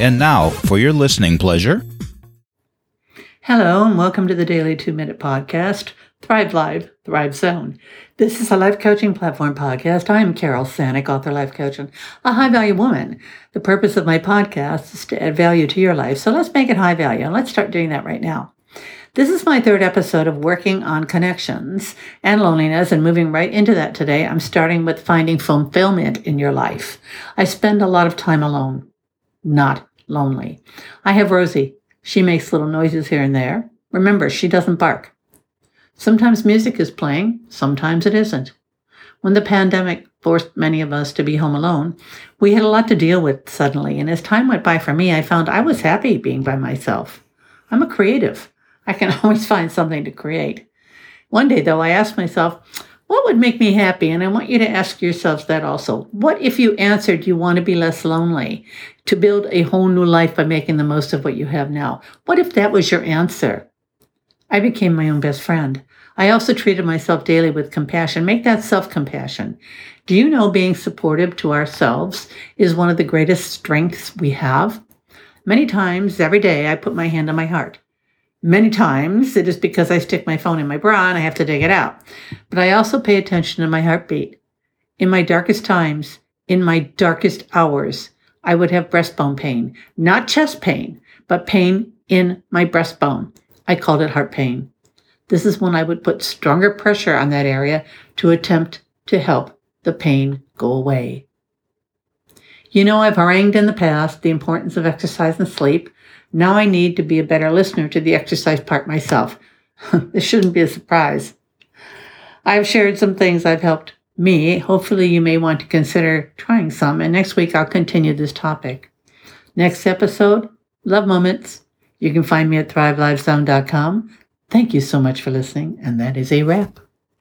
And now, for your listening pleasure. Hello, and welcome to the Daily Two Minute Podcast, Thrive Life, Thrive Zone. This is a life coaching platform podcast. I am Carol Sanick, author, life coach, and a high value woman. The purpose of my podcast is to add value to your life. So let's make it high value, and let's start doing that right now. This is my third episode of working on connections and loneliness and moving right into that today. I'm starting with finding fulfillment in your life. I spend a lot of time alone, not lonely. I have Rosie. She makes little noises here and there. Remember, she doesn't bark. Sometimes music is playing, sometimes it isn't. When the pandemic forced many of us to be home alone, we had a lot to deal with suddenly. And as time went by for me, I found I was happy being by myself. I'm a creative. I can always find something to create. One day, though, I asked myself, what would make me happy? And I want you to ask yourselves that also. What if you answered you want to be less lonely, to build a whole new life by making the most of what you have now? What if that was your answer? I became my own best friend. I also treated myself daily with compassion. Make that self compassion. Do you know being supportive to ourselves is one of the greatest strengths we have? Many times every day, I put my hand on my heart. Many times it is because I stick my phone in my bra and I have to dig it out. But I also pay attention to my heartbeat. In my darkest times, in my darkest hours, I would have breastbone pain, not chest pain, but pain in my breastbone. I called it heart pain. This is when I would put stronger pressure on that area to attempt to help the pain go away. You know, I've harangued in the past the importance of exercise and sleep. Now I need to be a better listener to the exercise part myself. this shouldn't be a surprise. I've shared some things I've helped me. Hopefully, you may want to consider trying some, and next week I'll continue this topic. Next episode Love Moments. You can find me at thrivelifezone.com. Thank you so much for listening, and that is a wrap.